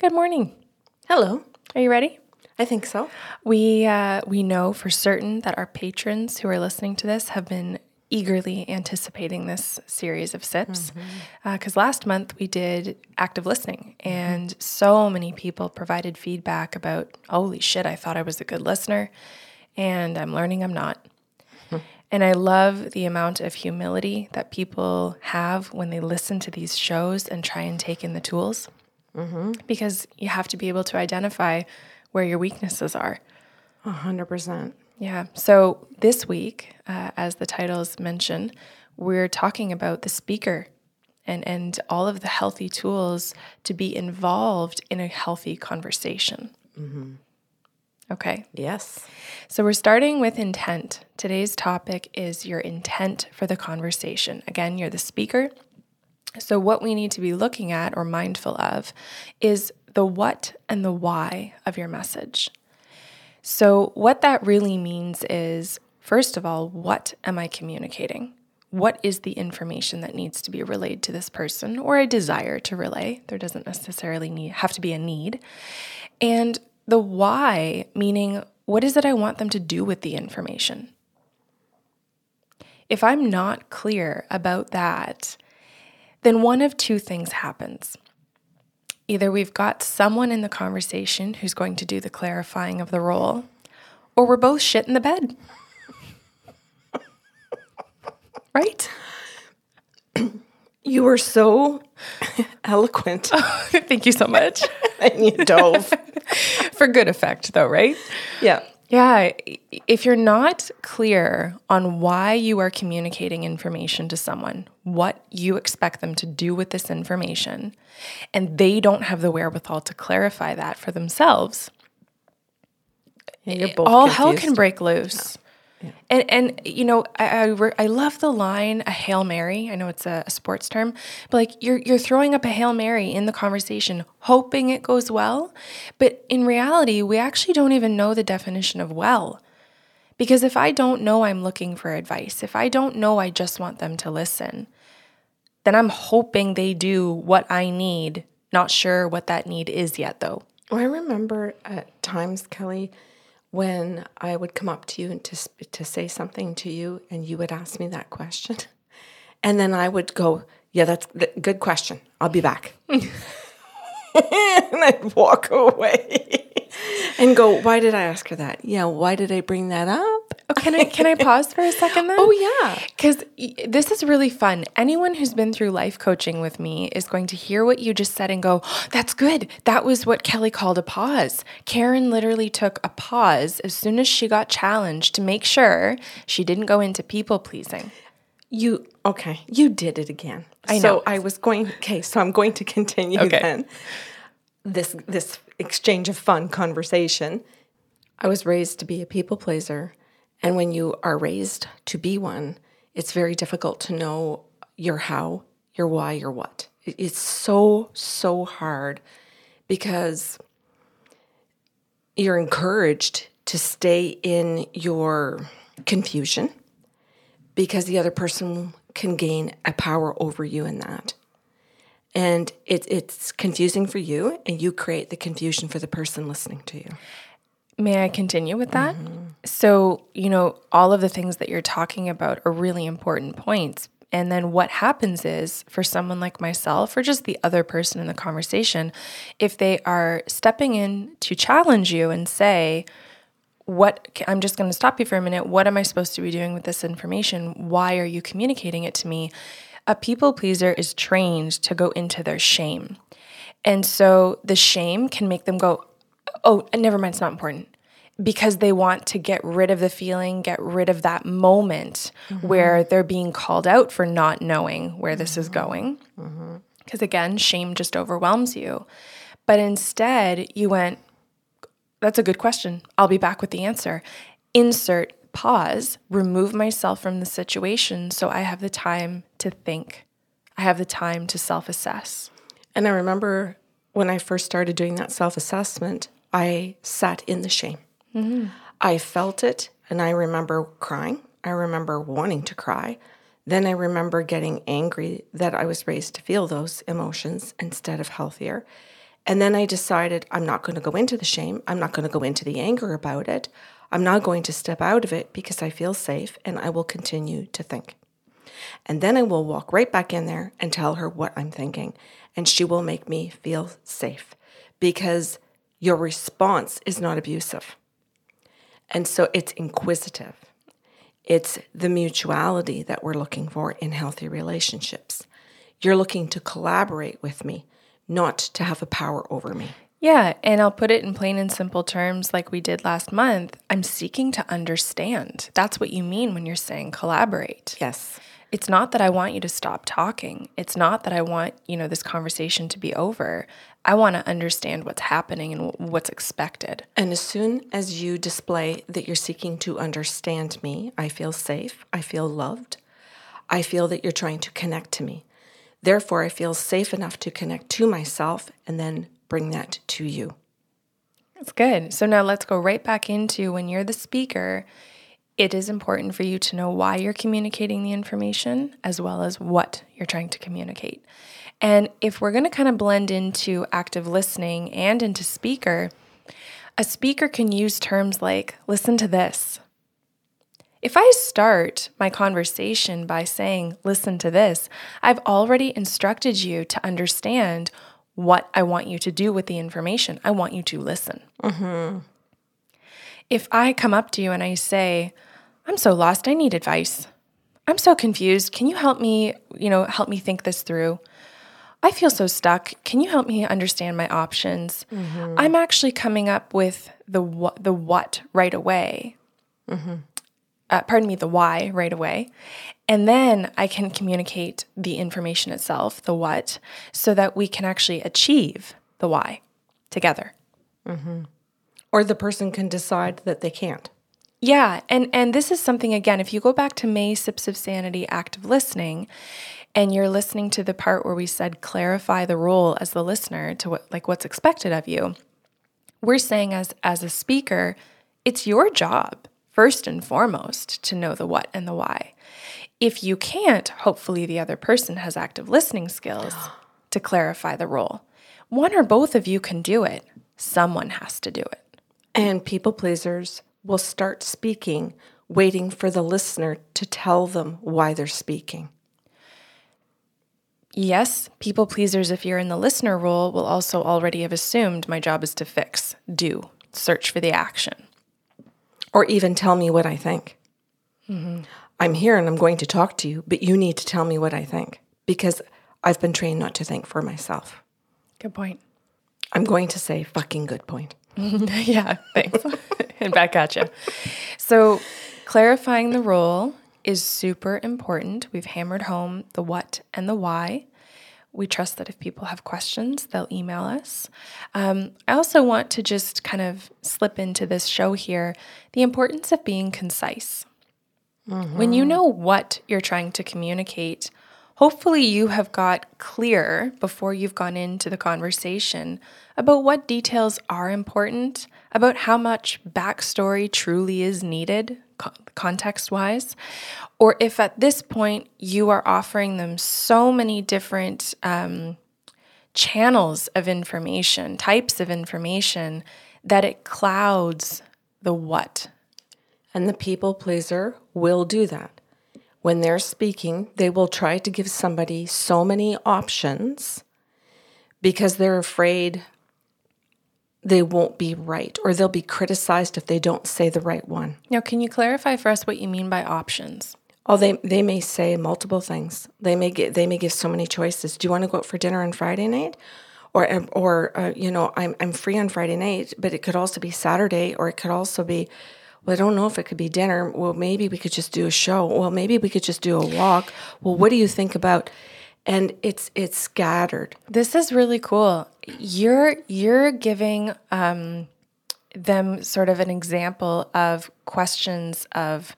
Good morning. Hello. Are you ready? I think so. We uh, we know for certain that our patrons who are listening to this have been eagerly anticipating this series of sips mm-hmm. uh, because last month we did active listening mm-hmm. and so many people provided feedback about holy shit i thought i was a good listener and i'm learning i'm not and i love the amount of humility that people have when they listen to these shows and try and take in the tools because you have to be able to identify where your weaknesses are A hundred percent. yeah. So this week, uh, as the titles mention, we're talking about the speaker and, and all of the healthy tools to be involved in a healthy conversation. Okay. Yes. So we're starting with intent. Today's topic is your intent for the conversation. Again, you're the speaker. So, what we need to be looking at or mindful of is the what and the why of your message. So, what that really means is first of all, what am I communicating? What is the information that needs to be relayed to this person or a desire to relay? There doesn't necessarily need, have to be a need. And the why, meaning what is it I want them to do with the information? If I'm not clear about that, then one of two things happens. Either we've got someone in the conversation who's going to do the clarifying of the role, or we're both shit in the bed. right? You were so eloquent Thank you so much. and you dove. For good effect, though, right? yeah. Yeah. If you're not clear on why you are communicating information to someone, what you expect them to do with this information, and they don't have the wherewithal to clarify that for themselves, You're both all hell can break loose. And and you know I I, re- I love the line a hail mary. I know it's a, a sports term, but like you're you're throwing up a hail mary in the conversation, hoping it goes well. But in reality, we actually don't even know the definition of well, because if I don't know I'm looking for advice, if I don't know I just want them to listen, then I'm hoping they do what I need. Not sure what that need is yet, though. Well, I remember at times, Kelly, when I would come up to you and to to say something to you, and you would ask me that question, and then I would go, "Yeah, that's th- good question. I'll be back," and I'd walk away and go, "Why did I ask her that? Yeah, why did I bring that up?" Oh, can I can I pause for a second then? Oh yeah, Because this is really fun. Anyone who's been through life coaching with me is going to hear what you just said and go, oh, that's good. That was what Kelly called a pause. Karen literally took a pause as soon as she got challenged to make sure she didn't go into people pleasing. You okay? You did it again. I know. So. I was going. Okay, so I'm going to continue Okay. then. This this exchange of fun conversation. I was raised to be a people pleaser, and when you are raised to be one, it's very difficult to know your how, your why, your what. It's so so hard because you're encouraged to stay in your confusion because the other person can gain a power over you in that. And it, it's confusing for you, and you create the confusion for the person listening to you. May I continue with that? Mm-hmm. So, you know, all of the things that you're talking about are really important points. And then what happens is for someone like myself or just the other person in the conversation, if they are stepping in to challenge you and say, what I'm just going to stop you for a minute. What am I supposed to be doing with this information? Why are you communicating it to me? A people pleaser is trained to go into their shame. And so the shame can make them go, oh, never mind, it's not important. Because they want to get rid of the feeling, get rid of that moment mm-hmm. where they're being called out for not knowing where this is mm-hmm. going. Mm-hmm. Because again, shame just overwhelms you. But instead, you went, that's a good question. I'll be back with the answer. Insert pause, remove myself from the situation so I have the time to think. I have the time to self assess. And I remember when I first started doing that self assessment, I sat in the shame. Mm-hmm. I felt it, and I remember crying. I remember wanting to cry. Then I remember getting angry that I was raised to feel those emotions instead of healthier. And then I decided I'm not going to go into the shame. I'm not going to go into the anger about it. I'm not going to step out of it because I feel safe and I will continue to think. And then I will walk right back in there and tell her what I'm thinking. And she will make me feel safe because your response is not abusive. And so it's inquisitive. It's the mutuality that we're looking for in healthy relationships. You're looking to collaborate with me, not to have a power over me. Yeah, and I'll put it in plain and simple terms like we did last month. I'm seeking to understand. That's what you mean when you're saying collaborate. Yes. It's not that I want you to stop talking. It's not that I want, you know, this conversation to be over. I want to understand what's happening and what's expected. And as soon as you display that you're seeking to understand me, I feel safe, I feel loved, I feel that you're trying to connect to me. Therefore, I feel safe enough to connect to myself and then bring that to you. That's good. So now let's go right back into when you're the speaker, it is important for you to know why you're communicating the information as well as what you're trying to communicate. And if we're going to kind of blend into active listening and into speaker, a speaker can use terms like, listen to this. If I start my conversation by saying, listen to this, I've already instructed you to understand what I want you to do with the information. I want you to listen. Mm-hmm. If I come up to you and I say, I'm so lost. I need advice. I'm so confused. Can you help me, you know, help me think this through? I feel so stuck. Can you help me understand my options? Mm-hmm. I'm actually coming up with the what, the what right away. Mm-hmm. Uh, pardon me, the why right away. And then I can communicate the information itself, the what, so that we can actually achieve the why together. Mm-hmm. Or the person can decide that they can't. Yeah, and and this is something again, if you go back to May Sips of Sanity active listening and you're listening to the part where we said clarify the role as the listener to what like what's expected of you. We're saying as as a speaker, it's your job first and foremost to know the what and the why. If you can't, hopefully the other person has active listening skills to clarify the role. One or both of you can do it. Someone has to do it. And people pleasers will start speaking, waiting for the listener to tell them why they're speaking. Yes, people pleasers, if you're in the listener role, will also already have assumed my job is to fix, do, search for the action. Or even tell me what I think. Mm-hmm. I'm here and I'm going to talk to you, but you need to tell me what I think because I've been trained not to think for myself. Good point. I'm going to say fucking good point. yeah, thanks. and back at you. So, clarifying the role is super important. We've hammered home the what and the why. We trust that if people have questions, they'll email us. Um, I also want to just kind of slip into this show here the importance of being concise. Mm-hmm. When you know what you're trying to communicate, hopefully you have got clear before you've gone into the conversation about what details are important, about how much backstory truly is needed, context wise, or if at this point you are offering them so many different um, channels of information, types of information, that it clouds the what. And the people pleaser will do that. When they're speaking, they will try to give somebody so many options because they're afraid they won't be right or they'll be criticized if they don't say the right one. Now, can you clarify for us what you mean by options? Oh, they they may say multiple things. They may get they may give so many choices. Do you want to go out for dinner on Friday night? Or, or uh, you know, I'm, I'm free on Friday night, but it could also be Saturday, or it could also be, well, I don't know if it could be dinner. Well, maybe we could just do a show. Well, maybe we could just do a walk. Well, what do you think about? and it's it's scattered. This is really cool. You're you're giving um, them sort of an example of questions of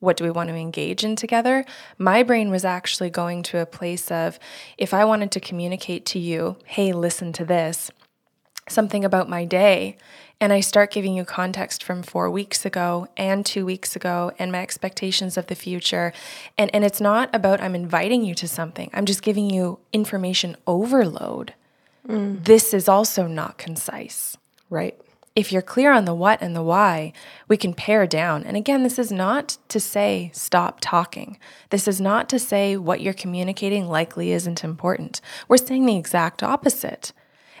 what do we want to engage in together? My brain was actually going to a place of if I wanted to communicate to you, hey, listen to this, something about my day, and I start giving you context from four weeks ago and two weeks ago and my expectations of the future. And, and it's not about I'm inviting you to something, I'm just giving you information overload. Mm. this is also not concise. Right. If you're clear on the what and the why, we can pare down. And again, this is not to say stop talking. This is not to say what you're communicating likely isn't important. We're saying the exact opposite.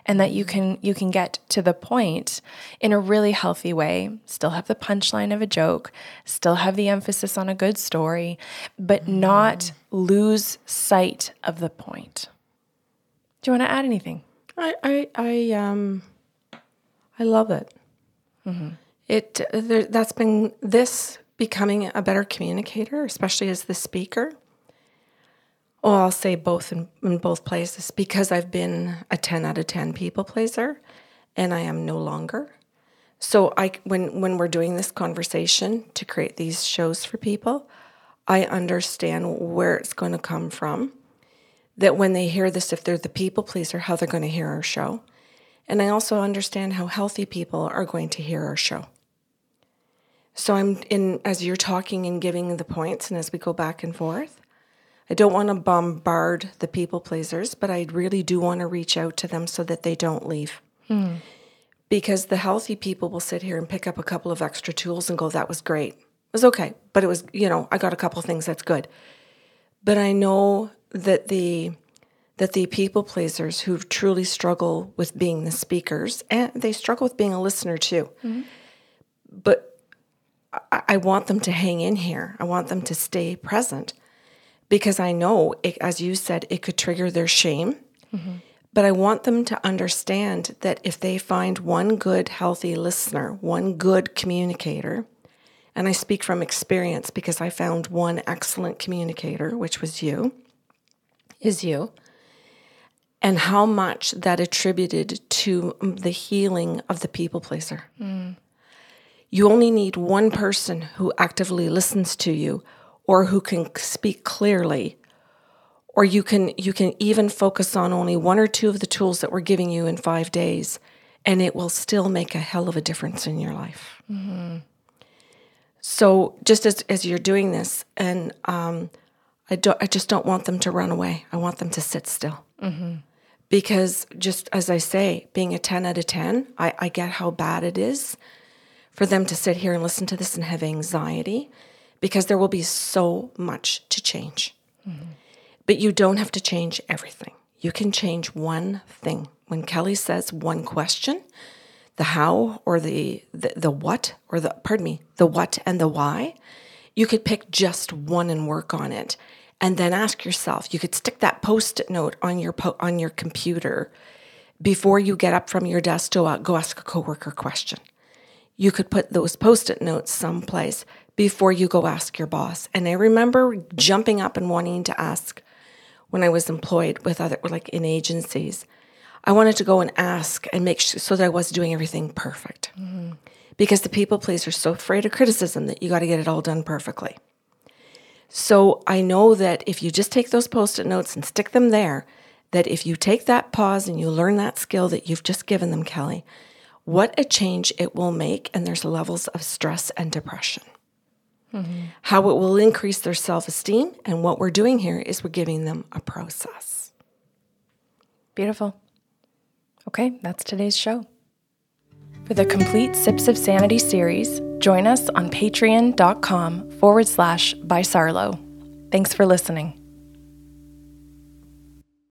And that you can you can get to the point in a really healthy way, still have the punchline of a joke, still have the emphasis on a good story, but not lose sight of the point. Do you want to add anything? I I I um I love it. It there, that's been this becoming a better communicator, especially as the speaker. Oh, I'll say both in, in both places because I've been a ten out of ten people pleaser, and I am no longer. So I when when we're doing this conversation to create these shows for people, I understand where it's going to come from. That when they hear this, if they're the people pleaser, how they're going to hear our show. And I also understand how healthy people are going to hear our show. So I'm in as you're talking and giving the points and as we go back and forth. I don't want to bombard the people pleasers, but I really do want to reach out to them so that they don't leave. Hmm. Because the healthy people will sit here and pick up a couple of extra tools and go, that was great. It was okay, but it was, you know, I got a couple of things that's good. But I know that the that the people pleasers who truly struggle with being the speakers and they struggle with being a listener too. Mm-hmm. But I, I want them to hang in here. I want them to stay present because I know, it, as you said, it could trigger their shame. But I want them to understand that if they find one good, healthy listener, one good communicator, and I speak from experience because I found one excellent communicator, which was you, is you, and how much that attributed to the healing of the people pleaser. Mm. You only need one person who actively listens to you or who can speak clearly or you can you can even focus on only one or two of the tools that we're giving you in 5 days and it will still make a hell of a difference in your life. So just as as you're doing this and um I don't I just don't want them to run away. I want them to sit still because just as I say, being a 10 out of 10, I, I get how bad it is for them to sit here and listen to this and have anxiety because there will be so much to change. But you don't have to change everything. You can change one thing. When Kelly says one question, the how or the, the the what or the pardon me, the what and the why, you could pick just one and work on it and then ask yourself you could stick that post-it note on your po- on your computer before you get up from your desk to uh, go ask a coworker question you could put those post-it notes someplace before you go ask your boss. And i remember jumping up and wanting to ask when i was employed with other like in agencies. I wanted to go and ask and make sure so that i was doing everything perfect. Mm-hmm. Because the people please are so afraid of criticism that you got to get it all done perfectly. So I know that if you just take those post it notes and stick them there, that if you take that pause and you learn that skill that you've just given them, Kelly, what a change it will make. And there's levels of stress and depression. Mm-hmm. How it will increase their self esteem. And what we're doing here is we're giving them a process. Beautiful. Okay, that's today's show. For the complete Sips of Sanity series, join us on patreon.com forward slash by Sarlo. Thanks for listening.